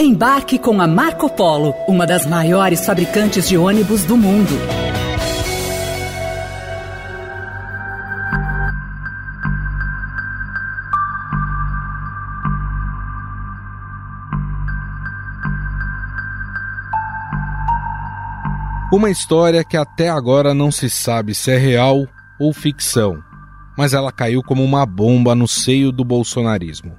Embarque com a Marco Polo, uma das maiores fabricantes de ônibus do mundo. Uma história que até agora não se sabe se é real ou ficção, mas ela caiu como uma bomba no seio do bolsonarismo.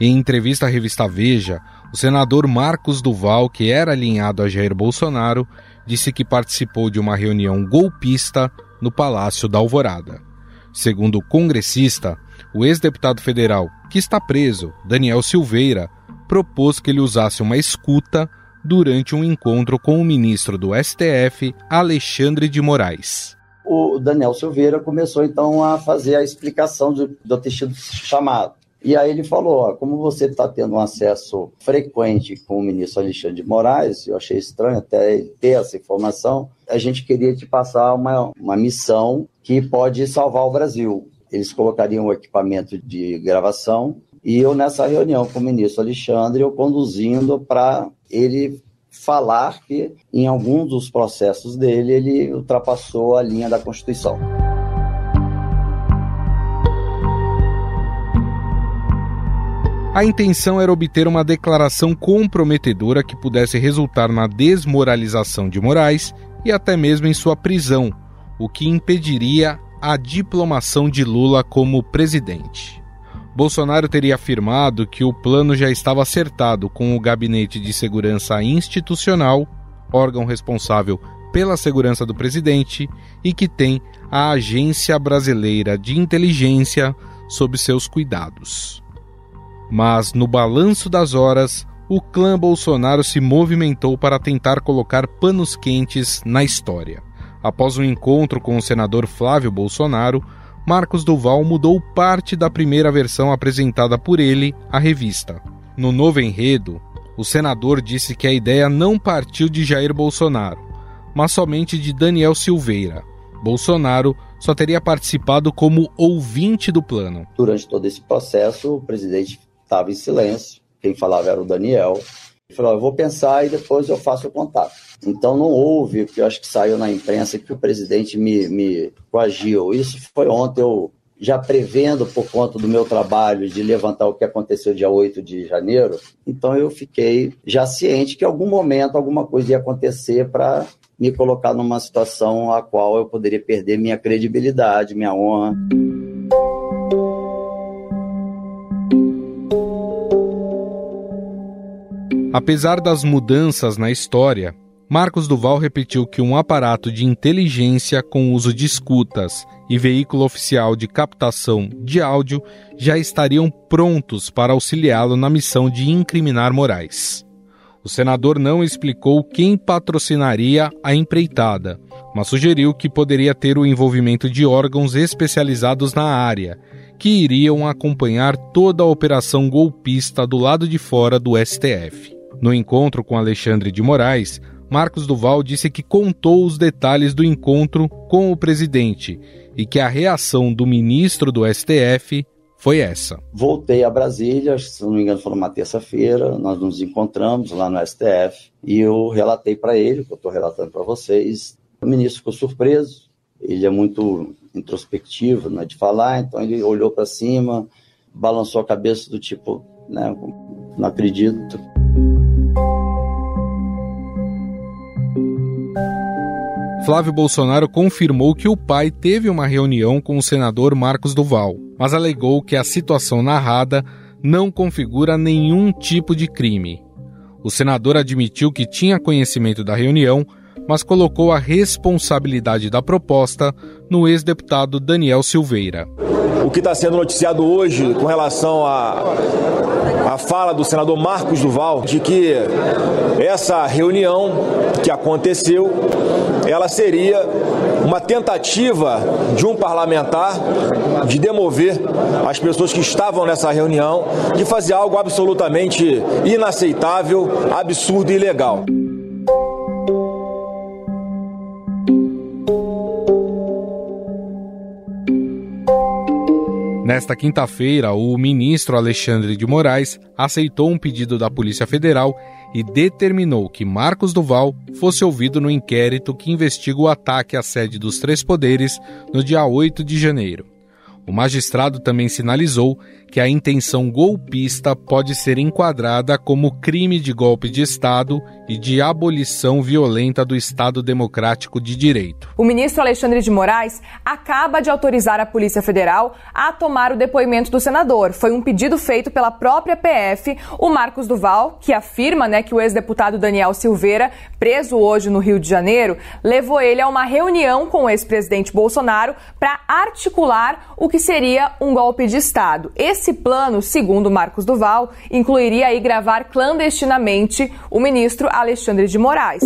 Em entrevista à revista Veja, o senador Marcos Duval, que era alinhado a Jair Bolsonaro, disse que participou de uma reunião golpista no Palácio da Alvorada. Segundo o congressista, o ex-deputado federal, que está preso, Daniel Silveira, propôs que ele usasse uma escuta durante um encontro com o ministro do STF, Alexandre de Moraes. O Daniel Silveira começou então a fazer a explicação do, do ter sido chamado. E aí ele falou: ó, como você está tendo um acesso frequente com o ministro Alexandre de Moraes, eu achei estranho até ter essa informação, a gente queria te passar uma, uma missão que pode salvar o Brasil. Eles colocariam o equipamento de gravação e eu, nessa reunião com o ministro Alexandre, eu conduzindo para ele falar que, em alguns dos processos dele, ele ultrapassou a linha da Constituição. A intenção era obter uma declaração comprometedora que pudesse resultar na desmoralização de Moraes e até mesmo em sua prisão, o que impediria a diplomação de Lula como presidente. Bolsonaro teria afirmado que o plano já estava acertado com o Gabinete de Segurança Institucional, órgão responsável pela segurança do presidente, e que tem a Agência Brasileira de Inteligência sob seus cuidados. Mas, no balanço das horas, o clã Bolsonaro se movimentou para tentar colocar panos quentes na história. Após um encontro com o senador Flávio Bolsonaro, Marcos Duval mudou parte da primeira versão apresentada por ele à revista. No novo enredo, o senador disse que a ideia não partiu de Jair Bolsonaro, mas somente de Daniel Silveira. Bolsonaro só teria participado como ouvinte do plano. Durante todo esse processo, o presidente estava em silêncio. Quem falava era o Daniel. Ele falou: Eu vou pensar e depois eu faço o contato. Então não houve, que eu acho que saiu na imprensa, que o presidente me, me coagiu. Isso foi ontem, eu já prevendo por conta do meu trabalho de levantar o que aconteceu dia 8 de janeiro. Então eu fiquei já ciente que em algum momento alguma coisa ia acontecer para me colocar numa situação a qual eu poderia perder minha credibilidade, minha honra. Apesar das mudanças na história, Marcos Duval repetiu que um aparato de inteligência com uso de escutas e veículo oficial de captação de áudio já estariam prontos para auxiliá-lo na missão de incriminar Moraes. O senador não explicou quem patrocinaria a empreitada, mas sugeriu que poderia ter o envolvimento de órgãos especializados na área, que iriam acompanhar toda a operação golpista do lado de fora do STF. No encontro com Alexandre de Moraes, Marcos Duval disse que contou os detalhes do encontro com o presidente e que a reação do ministro do STF foi essa. Voltei a Brasília, se não me engano foi numa terça-feira, nós nos encontramos lá no STF e eu relatei para ele, que eu estou relatando para vocês. O ministro ficou surpreso, ele é muito introspectivo né, de falar, então ele olhou para cima, balançou a cabeça do tipo, né, não acredito. Flávio Bolsonaro confirmou que o pai teve uma reunião com o senador Marcos Duval, mas alegou que a situação narrada não configura nenhum tipo de crime. O senador admitiu que tinha conhecimento da reunião, mas colocou a responsabilidade da proposta no ex-deputado Daniel Silveira. O que está sendo noticiado hoje com relação a a fala do senador Marcos Duval de que essa reunião que aconteceu, ela seria uma tentativa de um parlamentar de demover as pessoas que estavam nessa reunião, de fazer algo absolutamente inaceitável, absurdo e ilegal. Nesta quinta-feira, o ministro Alexandre de Moraes aceitou um pedido da Polícia Federal e determinou que Marcos Duval fosse ouvido no inquérito que investiga o ataque à sede dos três poderes no dia 8 de janeiro. O magistrado também sinalizou que a intenção golpista pode ser enquadrada como crime de golpe de Estado e de abolição violenta do Estado Democrático de Direito. O ministro Alexandre de Moraes acaba de autorizar a Polícia Federal a tomar o depoimento do senador. Foi um pedido feito pela própria PF. O Marcos Duval, que afirma né, que o ex-deputado Daniel Silveira, preso hoje no Rio de Janeiro, levou ele a uma reunião com o ex-presidente Bolsonaro para articular o que seria um golpe de Estado. Esse esse plano, segundo Marcos Duval, incluiria aí gravar clandestinamente o ministro Alexandre de Moraes.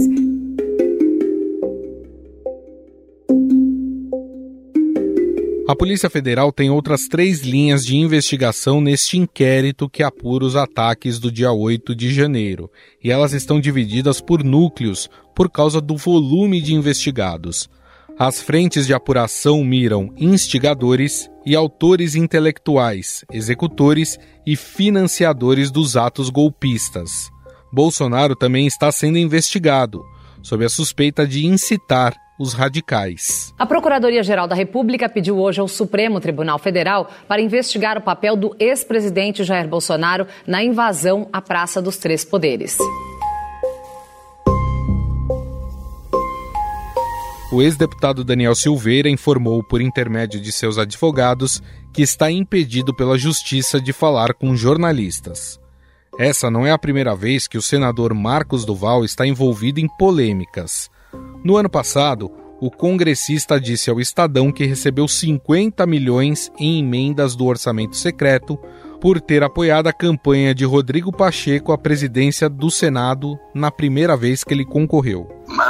A Polícia Federal tem outras três linhas de investigação neste inquérito que apura os ataques do dia 8 de janeiro, e elas estão divididas por núcleos por causa do volume de investigados. As frentes de apuração miram instigadores e autores intelectuais, executores e financiadores dos atos golpistas. Bolsonaro também está sendo investigado, sob a suspeita de incitar os radicais. A Procuradoria-Geral da República pediu hoje ao Supremo Tribunal Federal para investigar o papel do ex-presidente Jair Bolsonaro na invasão à Praça dos Três Poderes. O ex-deputado Daniel Silveira informou por intermédio de seus advogados que está impedido pela justiça de falar com jornalistas. Essa não é a primeira vez que o senador Marcos Duval está envolvido em polêmicas. No ano passado, o congressista disse ao Estadão que recebeu 50 milhões em emendas do orçamento secreto por ter apoiado a campanha de Rodrigo Pacheco à presidência do Senado na primeira vez que ele concorreu.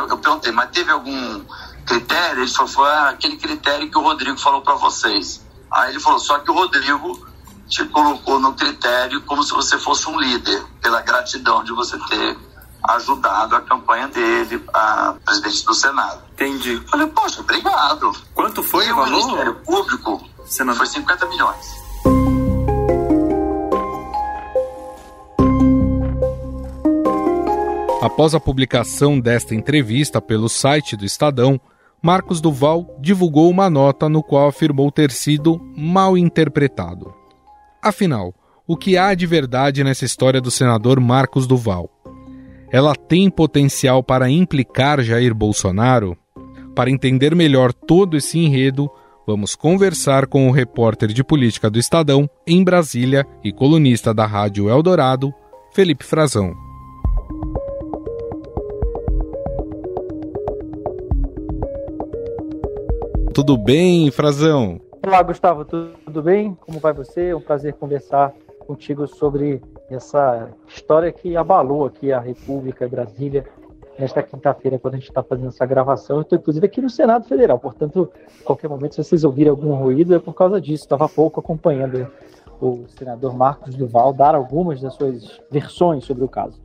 Eu perguntei, mas teve algum critério, ele falou, foi aquele critério que o Rodrigo falou para vocês. Aí ele falou, só que o Rodrigo te colocou no critério como se você fosse um líder, pela gratidão de você ter ajudado a campanha dele, a presidente do Senado. Entendi. Falei, poxa, obrigado. Quanto foi e o valor? o Ministério Público Senador. foi 50 milhões. Após a publicação desta entrevista pelo site do Estadão, Marcos Duval divulgou uma nota no qual afirmou ter sido mal interpretado. Afinal, o que há de verdade nessa história do senador Marcos Duval? Ela tem potencial para implicar Jair Bolsonaro? Para entender melhor todo esse enredo, vamos conversar com o repórter de política do Estadão, em Brasília, e colunista da Rádio Eldorado, Felipe Frazão. Tudo bem, Frazão? Olá, Gustavo, tudo bem? Como vai você? É um prazer conversar contigo sobre essa história que abalou aqui a República Brasília nesta quinta-feira, quando a gente está fazendo essa gravação. Eu estou, inclusive, aqui no Senado Federal, portanto, a qualquer momento, se vocês ouvirem algum ruído, é por causa disso. Estava pouco acompanhando o senador Marcos Duval dar algumas das suas versões sobre o caso.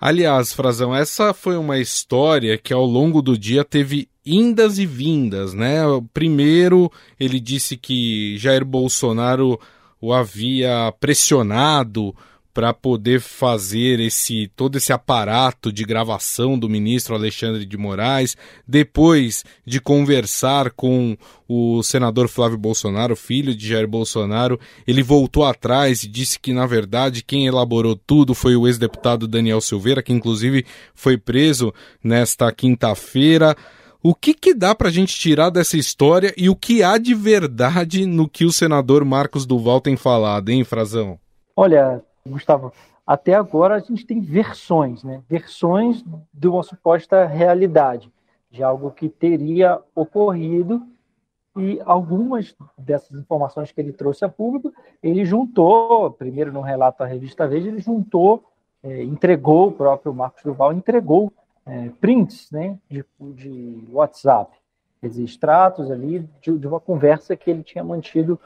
Aliás, Frazão, essa foi uma história que ao longo do dia teve indas e vindas, né? Primeiro, ele disse que Jair Bolsonaro o havia pressionado para poder fazer esse todo esse aparato de gravação do ministro Alexandre de Moraes, depois de conversar com o senador Flávio Bolsonaro, filho de Jair Bolsonaro, ele voltou atrás e disse que na verdade quem elaborou tudo foi o ex-deputado Daniel Silveira, que inclusive foi preso nesta quinta-feira. O que, que dá para a gente tirar dessa história e o que há de verdade no que o senador Marcos Duval tem falado, hein, Frazão? Olha, Gustavo, até agora a gente tem versões, né? Versões de uma suposta realidade, de algo que teria ocorrido e algumas dessas informações que ele trouxe a público, ele juntou, primeiro no relato da revista Veja, ele juntou, é, entregou, o próprio Marcos Duval entregou é, prints né, de, de WhatsApp, extratos ali de, de, uma conversa que ele tinha mantido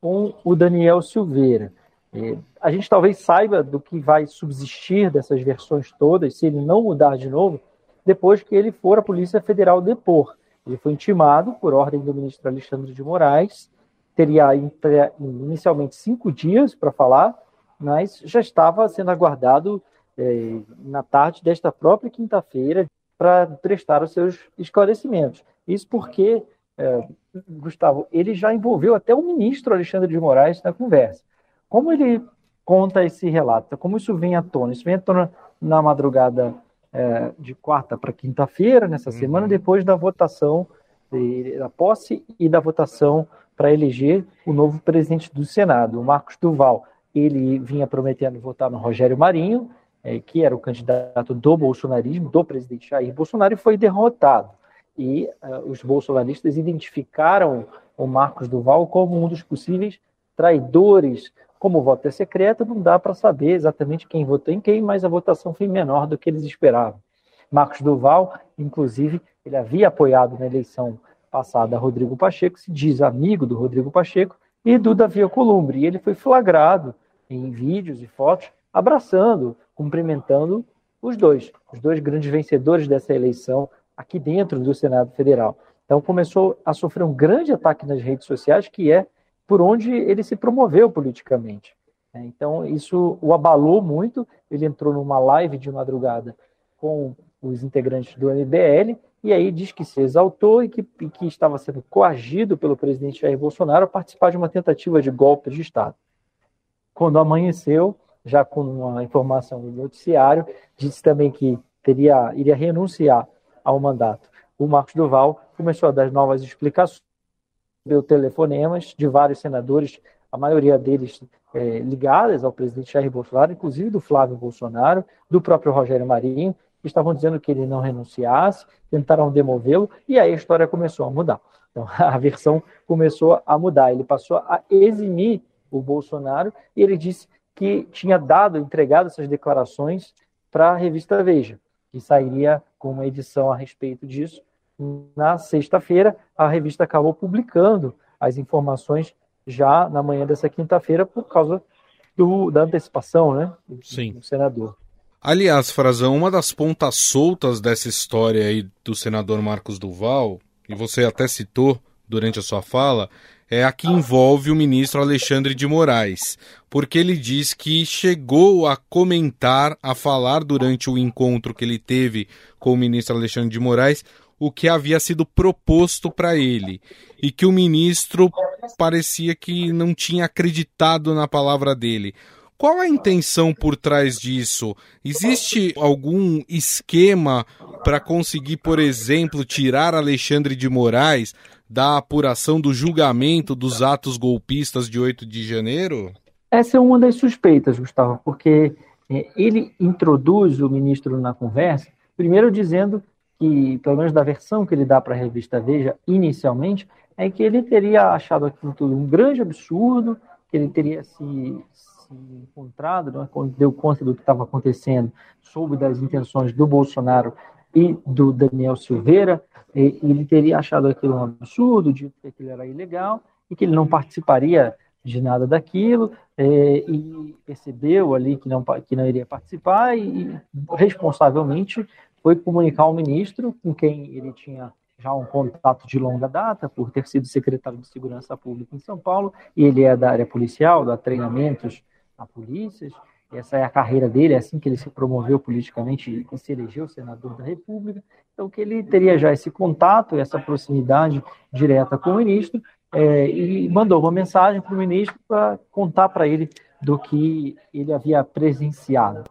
com o Daniel Silveira. A gente talvez saiba do que vai subsistir dessas versões todas, se ele não mudar de novo, depois que ele for à Polícia Federal depor. Ele foi intimado, por ordem do ministro Alexandre de Moraes, teria inicialmente cinco dias para falar, mas já estava sendo aguardado é, na tarde desta própria quinta-feira para prestar os seus esclarecimentos. Isso porque, é, Gustavo, ele já envolveu até o ministro Alexandre de Moraes na conversa. Como ele conta esse relato? Como isso vem à tona? Isso vem à tona na madrugada é, de quarta para quinta-feira, nessa uhum. semana, depois da votação, de, da posse e da votação para eleger o novo presidente do Senado, o Marcos Duval. Ele vinha prometendo votar no Rogério Marinho, é, que era o candidato do bolsonarismo, do presidente Jair Bolsonaro, e foi derrotado. E uh, os bolsonaristas identificaram o Marcos Duval como um dos possíveis traidores. Como o voto é secreto, não dá para saber exatamente quem votou em quem, mas a votação foi menor do que eles esperavam. Marcos Duval, inclusive, ele havia apoiado na eleição passada Rodrigo Pacheco, se diz amigo do Rodrigo Pacheco e do Davi Alcolumbre. E ele foi flagrado em vídeos e fotos abraçando, cumprimentando os dois, os dois grandes vencedores dessa eleição aqui dentro do Senado Federal. Então começou a sofrer um grande ataque nas redes sociais, que é por onde ele se promoveu politicamente. É, então isso o abalou muito. Ele entrou numa live de madrugada com os integrantes do MBL e aí diz que se exaltou e que, e que estava sendo coagido pelo presidente Jair Bolsonaro a participar de uma tentativa de golpe de Estado. Quando amanheceu, já com uma informação do noticiário, disse também que teria, iria renunciar ao mandato. O Marcos Duval começou a dar novas explicações, deu telefonemas de vários senadores, a maioria deles é, ligadas ao presidente Jair Bolsonaro, inclusive do Flávio Bolsonaro, do próprio Rogério Marinho, que estavam dizendo que ele não renunciasse, tentaram demovê-lo, e aí a história começou a mudar. Então, a versão começou a mudar. Ele passou a eximir o Bolsonaro e ele disse que tinha dado, entregado essas declarações para a revista Veja, que sairia com uma edição a respeito disso. Na sexta-feira, a revista acabou publicando as informações já na manhã dessa quinta-feira por causa do, da antecipação né, do, Sim. do senador. Aliás, Frazão, uma das pontas soltas dessa história aí do senador Marcos Duval, e você até citou durante a sua fala, é a que envolve o ministro Alexandre de Moraes, porque ele diz que chegou a comentar, a falar durante o encontro que ele teve com o ministro Alexandre de Moraes o que havia sido proposto para ele e que o ministro parecia que não tinha acreditado na palavra dele. Qual a intenção por trás disso? Existe algum esquema para conseguir, por exemplo, tirar Alexandre de Moraes da apuração do julgamento dos atos golpistas de 8 de janeiro? Essa é uma das suspeitas, Gustavo, porque é, ele introduz o ministro na conversa, primeiro dizendo que, pelo menos da versão que ele dá para a revista Veja, inicialmente, é que ele teria achado aquilo tudo um grande absurdo, que ele teria se, se encontrado, né, quando deu conta do que estava acontecendo, soube das intenções do Bolsonaro e do Daniel Silveira, ele teria achado aquilo um absurdo, dito que aquilo era ilegal e que ele não participaria de nada daquilo é, e percebeu ali que não, que não iria participar e, responsavelmente foi comunicar ao ministro com quem ele tinha já um contato de longa data por ter sido secretário de Segurança Pública em São Paulo e ele é da área policial, dá treinamentos a polícias essa é a carreira dele, é assim que ele se promoveu politicamente e se elegeu senador da República. Então, que ele teria já esse contato, essa proximidade direta com o ministro, é, e mandou uma mensagem para o ministro para contar para ele do que ele havia presenciado.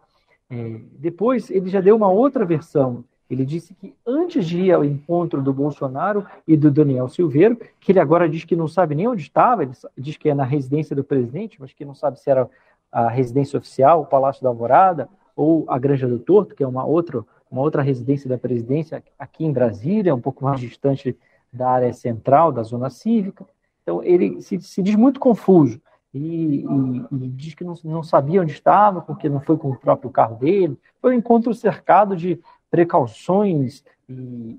É, depois, ele já deu uma outra versão. Ele disse que antes de ir ao encontro do Bolsonaro e do Daniel Silveiro, que ele agora diz que não sabe nem onde estava, ele diz que é na residência do presidente, mas que não sabe se era a residência oficial, o Palácio da Alvorada, ou a Granja do Torto, que é uma outra, uma outra residência da presidência aqui em Brasília, um pouco mais distante da área central, da zona cívica. Então, ele se, se diz muito confuso e, e, e, diz que não, não sabia onde estava, porque não foi com o próprio carro dele. Foi um encontro cercado de precauções e,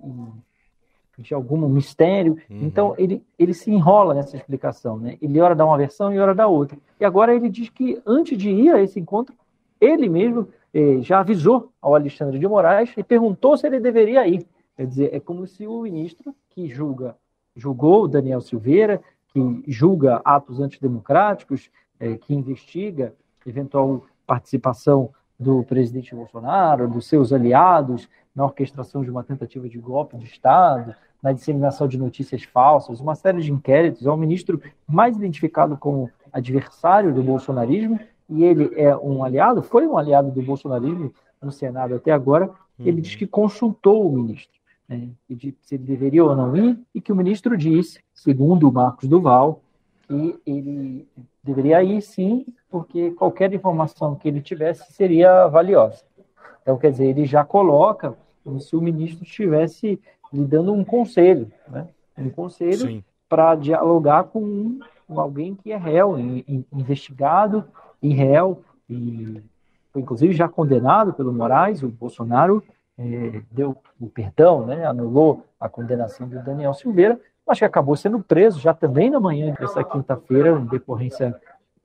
de algum mistério. Uhum. Então, ele, ele se enrola nessa explicação. Né? Ele ora dá uma versão e ora dá outra. E agora ele diz que antes de ir a esse encontro, ele mesmo eh, já avisou ao Alexandre de Moraes e perguntou se ele deveria ir. Quer dizer, é como se o ministro que julga, julgou o Daniel Silveira, que julga atos antidemocráticos, é, que investiga eventual participação do presidente Bolsonaro, dos seus aliados na orquestração de uma tentativa de golpe de Estado, na disseminação de notícias falsas, uma série de inquéritos. É o ministro mais identificado como adversário do bolsonarismo e ele é um aliado, foi um aliado do bolsonarismo no Senado até agora. Ele uhum. diz que consultou o ministro né, de se ele deveria ou não ir e que o ministro disse, segundo o Marcos Duval, que ele deveria ir sim, porque qualquer informação que ele tivesse seria valiosa. Então, quer dizer, ele já coloca como se o ministro estivesse lhe dando um conselho, né? um conselho para dialogar com, com, alguém que é réu, in, in, investigado em réu, e foi inclusive já condenado pelo Moraes, o Bolsonaro é, deu o perdão, né? anulou a condenação do Daniel Silveira, mas que acabou sendo preso já também na manhã dessa quinta-feira, em decorrência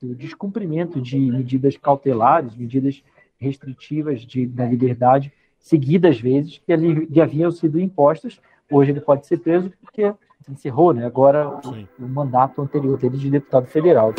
do descumprimento de medidas cautelares, medidas restritivas de, da liberdade, seguidas vezes, que lhe haviam sido impostas. Hoje ele pode ser preso porque encerrou né, agora o, o mandato anterior dele de deputado federal.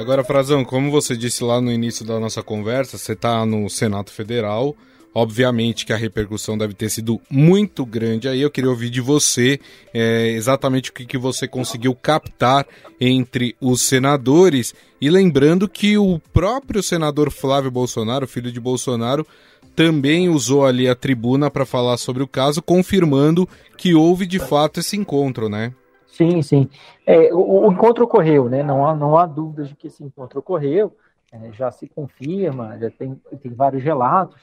Agora, Frazão, como você disse lá no início da nossa conversa, você está no Senado Federal, Obviamente que a repercussão deve ter sido muito grande. Aí eu queria ouvir de você é, exatamente o que, que você conseguiu captar entre os senadores. E lembrando que o próprio senador Flávio Bolsonaro, filho de Bolsonaro, também usou ali a tribuna para falar sobre o caso, confirmando que houve de fato esse encontro, né? Sim, sim. É, o, o, encontro ocorreu, né? Não há, não há dúvidas de que esse encontro ocorreu. É, já se confirma, já tem, tem vários relatos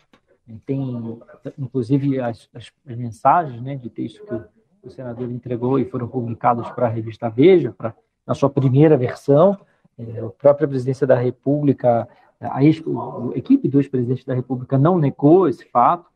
tem, inclusive, as, as, mensagens né, de texto que o, senador entregou e foram publicados para a revista Veja, pra, na sua primeira versão. É, a própria presidência da República, a, a equipe dos presidentes da República não negou esse fato,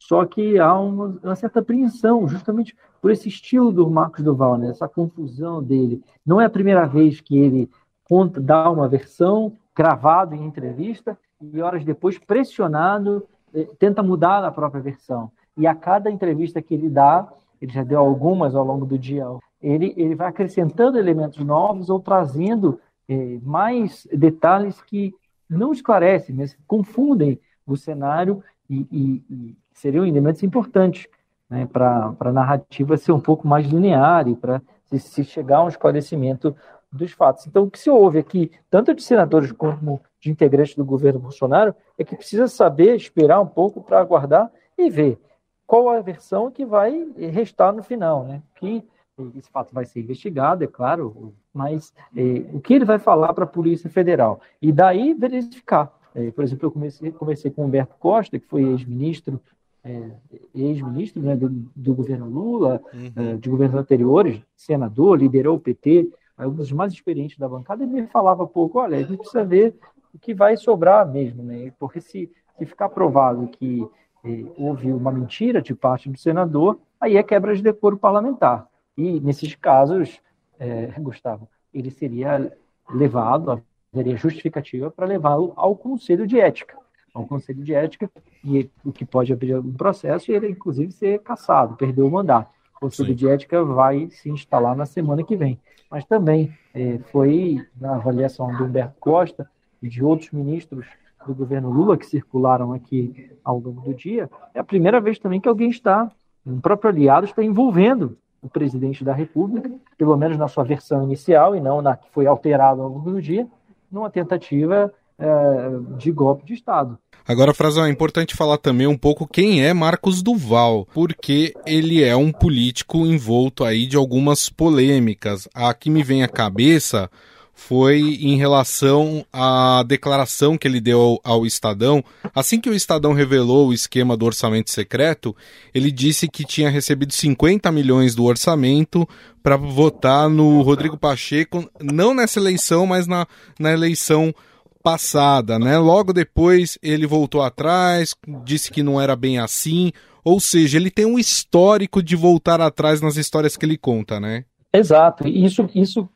só que há uma, uma, certa apreensão, justamente por esse estilo do Marcos Duval, né? essa confusão dele. Não é a primeira vez que ele conta, dá uma versão gravado em entrevista e horas depois pressionado eh, tenta mudar a própria versão. E a cada entrevista que ele dá, ele já deu algumas ao longo do dia, ele, ele vai acrescentando elementos novos ou trazendo eh, mais detalhes que não esclarecem, mas confundem o cenário e, e, e seriam elementos importantes né, para a narrativa ser um pouco mais linear e para se, se chegar a um esclarecimento dos fatos. Então, o que se ouve aqui, tanto de senadores como de integrantes do governo Bolsonaro é que precisa saber esperar um pouco para aguardar e ver qual a versão que vai restar no final, né? Que esse fato vai ser investigado, é claro, mas é, o que ele vai falar para a Polícia Federal e daí verificar. É, por exemplo, eu comecei, conversei com Humberto Costa, que foi ex-ministro é, ex-ministro né, do, do, governo Lula, uhum. É, de governos anteriores, senador, liderou o PT, um dos mais experientes da bancada, ele me falava pouco, olha, a gente precisa ver o que vai sobrar mesmo, né? Porque se, se ficar provado que eh, houve uma mentira de parte do senador, aí é quebra de decoro parlamentar. E nesses casos, eh, Gustavo, ele seria levado, haveria justificativa para levá-lo ao Conselho de Ética. Ao Conselho de Ética, e o que pode abrir um processo e ele, inclusive, ser cassado, perder o mandato. O Conselho Sim. de Ética vai se instalar na semana que vem. Mas também eh, foi, na avaliação do Humberto Costa, e de outros ministros do governo Lula que circularam aqui ao longo do dia, é a primeira vez também que alguém está, um próprio aliado, está envolvendo o presidente da República, pelo menos na sua versão inicial e não na que foi alterada ao longo do dia, numa tentativa é, de golpe de Estado. Agora, Frazão, é importante falar também um pouco quem é Marcos Duval, porque ele é um político envolto aí de algumas polêmicas. A que me vem à cabeça foi em relação à declaração que ele deu ao, Estadão. Assim que o Estadão revelou o esquema do orçamento secreto, ele disse que tinha recebido 50 milhões do orçamento para votar no Rodrigo Pacheco, não nessa eleição, mas na, na eleição passada, né? Logo depois ele voltou atrás, disse que não era bem assim, ou seja, ele tem um histórico de voltar atrás nas histórias que ele conta, né? Exato. Isso, isso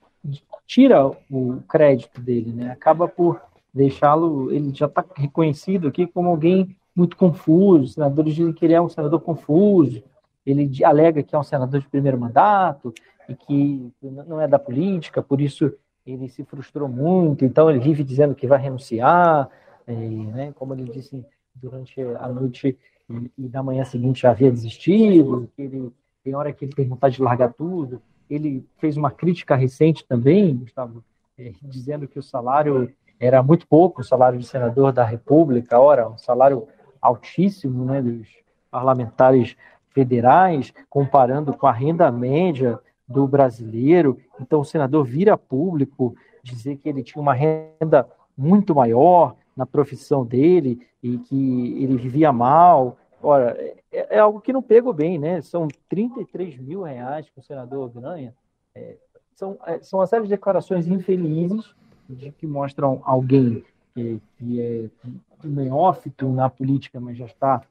tira o crédito dele, né? Acaba por deixá-lo, ele já está reconhecido aqui como alguém muito confuso, os senadores dizem que ele é um senador confuso, ele alega que é um senador de primeiro mandato e que não é da política, por isso ele se frustrou muito, então ele vive dizendo que vai renunciar, e, né, como ele disse durante a noite e, e na manhã seguinte já havia desistido, que ele tem hora que ele tem vontade de largar tudo. Ele fez uma crítica recente também, Gustavo, é, dizendo que o salário era muito pouco, o salário de senador da República, ora, um salário altíssimo né, dos parlamentares federais, comparando com a renda média do brasileiro. Então, o senador vira público dizer que ele tinha uma renda muito maior na profissão dele e que ele vivia mal. Ora, é, é algo que não pegou bem, né? São 33 mil reais que o senador ganha. É, são, é, são uma série de declarações infelizes de que mostram alguém que, que é neófito na política, mas já está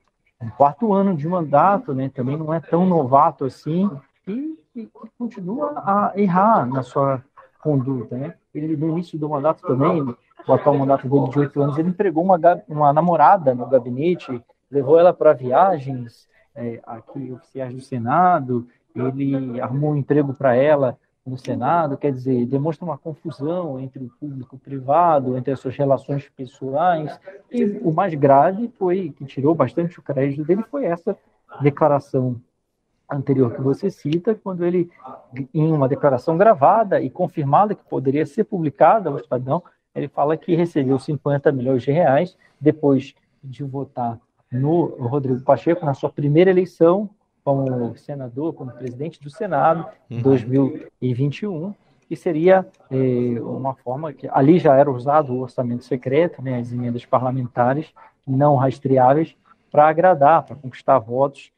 no quarto ano de mandato, né? Também não é tão novato assim e, e, e continua a errar na sua conduta, né? Ele no início do mandato também, o atual mandato dele de oito anos, ele empregou uma, uma namorada no gabinete, levou ela para viagens é, aqui oficiais do Senado, ele arrumou um emprego para ela no Senado, quer dizer, demonstra uma confusão entre o público e o privado, entre as suas relações pessoais, e o mais grave foi, que tirou bastante o crédito dele, foi essa declaração anterior que você cita, quando ele, em uma declaração gravada e confirmada, que poderia ser publicada no Estadão, ele fala que recebeu 50 milhões de reais depois de votar no Rodrigo Pacheco na sua primeira eleição como senador, como presidente do Senado, em 2021, uhum. que seria eh, uma forma que ali já era usado o orçamento secreto, né, as emendas parlamentares não rastreáveis, para agradar, para conquistar votos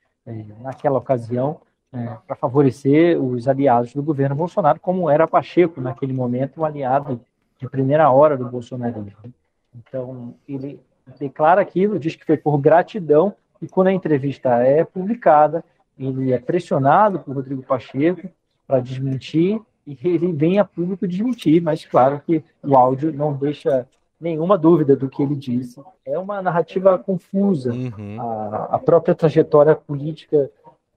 naquela ocasião, eh, para favorecer os aliados do governo Bolsonaro, como era Pacheco naquele momento, um aliado de primeira hora do bolsonarismo. Então, ele declara aquilo, diz que foi por gratidão, e quando a entrevista é publicada, ele é pressionado por Rodrigo Pacheco para desmentir, e ele vem a público desmentir, mas claro que o áudio não deixa nenhuma dúvida do que ele disse. É uma narrativa confusa. Uhum. A, a própria trajetória política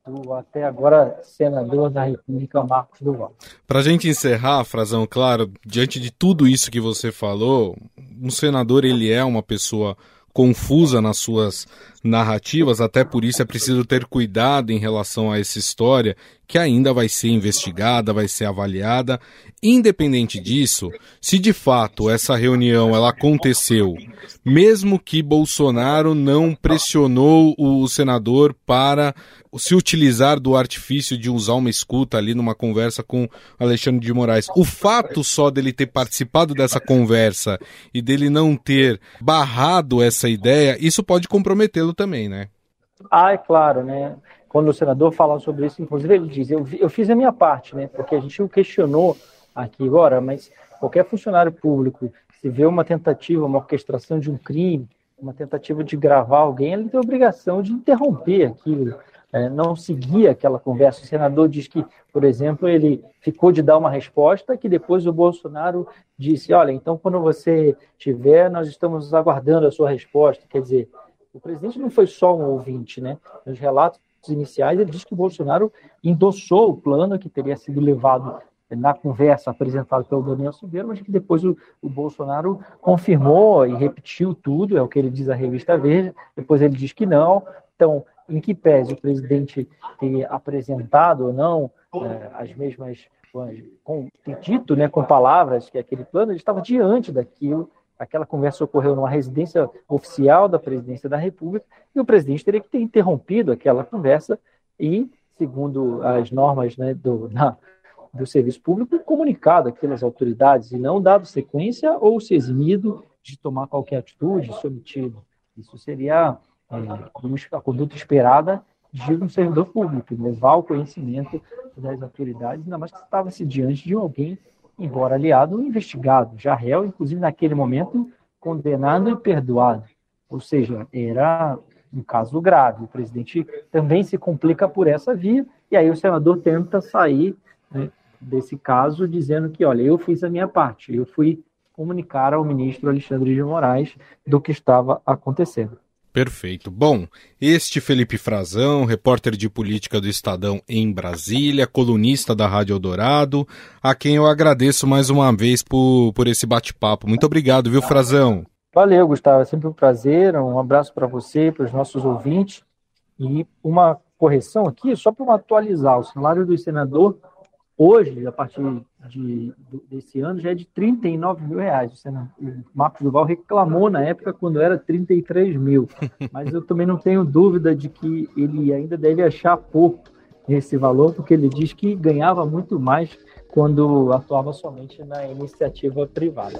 do até agora senador da República, Marcos Duval. Para a gente encerrar, Frazão, claro, diante de tudo isso que você falou, um senador ele é uma pessoa confusa nas suas narrativas, até por isso é preciso ter cuidado em relação a essa história que ainda vai ser investigada, vai ser avaliada. Independente disso, se de fato essa reunião ela aconteceu, mesmo que Bolsonaro não pressionou o senador para se utilizar do artifício de usar uma escuta ali numa conversa com Alexandre de Moraes, o fato só dele ter participado dessa conversa e dele não ter barrado essa ideia, isso pode comprometê-lo também, né? Ah, é claro, né? quando o senador fala sobre isso, inclusive ele diz, eu, eu fiz a minha parte, né? Porque a gente o questionou aqui agora, mas qualquer funcionário público, se vê uma tentativa, uma orquestração de um crime, uma tentativa de gravar alguém, ele tem a obrigação de interromper aquilo, não seguir aquela conversa. O senador diz que, por exemplo, ele ficou de dar uma resposta que depois o Bolsonaro disse, olha, então quando você tiver, nós estamos aguardando a sua resposta. Quer dizer, o presidente não foi só um ouvinte, né? Nos relatos iniciais, ele disse que o Bolsonaro endossou o plano que teria sido levado na conversa apresentada pelo Daniel Silveira, mas que depois o, o, Bolsonaro confirmou e repetiu tudo, é o que ele diz à revista Veja, depois ele diz que não. Então, em que pese o presidente ter apresentado ou não é, as mesmas, com, ter dito né, com palavras que aquele plano, ele estava diante daquilo aquela conversa ocorreu numa residência oficial da presidência da República e o presidente teria que ter interrompido aquela conversa e, segundo as normas né, do, na, do serviço público, comunicado aquelas autoridades e não dado sequência ou se eximido de tomar qualquer atitude, se omitido. Isso seria a conduta esperada de um servidor público, levar o conhecimento das autoridades, ainda mais que estava-se diante de alguém embora aliado, investigado, já réu, inclusive naquele momento condenado e perdoado. Ou seja, era um caso grave. O presidente também se complica por essa via, e aí o senador tenta sair né, desse caso dizendo que, olha, eu fiz a minha parte, eu fui comunicar ao ministro Alexandre de Moraes do que estava acontecendo. Perfeito. Bom, este Felipe Frazão, repórter de política do Estadão em Brasília, colunista da Rádio Eldorado, a quem eu agradeço mais uma vez por, por esse bate-papo. Muito obrigado, viu, Frazão? Valeu, Gustavo. É sempre um prazer. Um abraço para você, para os nossos ouvintes. E uma correção aqui, só para atualizar: o salário do senador, hoje, a partir de, desse ano já é de 39 mil reais. O Marcos Duval reclamou na época quando era 33 mil, mas eu também não tenho dúvida de que ele ainda deve achar pouco esse valor, porque ele diz que ganhava muito mais quando atuava somente na iniciativa privada.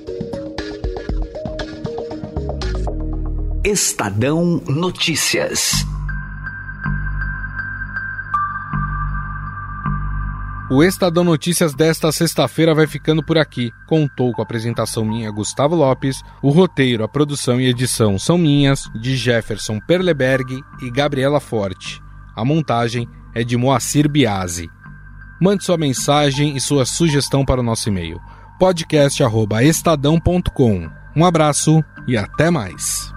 Estadão Notícias. O Estadão Notícias desta sexta-feira vai ficando por aqui. Contou com a apresentação minha, Gustavo Lopes. O roteiro, a produção e edição são minhas, de Jefferson Perleberg e Gabriela Forte. A montagem é de Moacir Biasi. Mande sua mensagem e sua sugestão para o nosso e-mail podcast@estadão.com. Um abraço e até mais.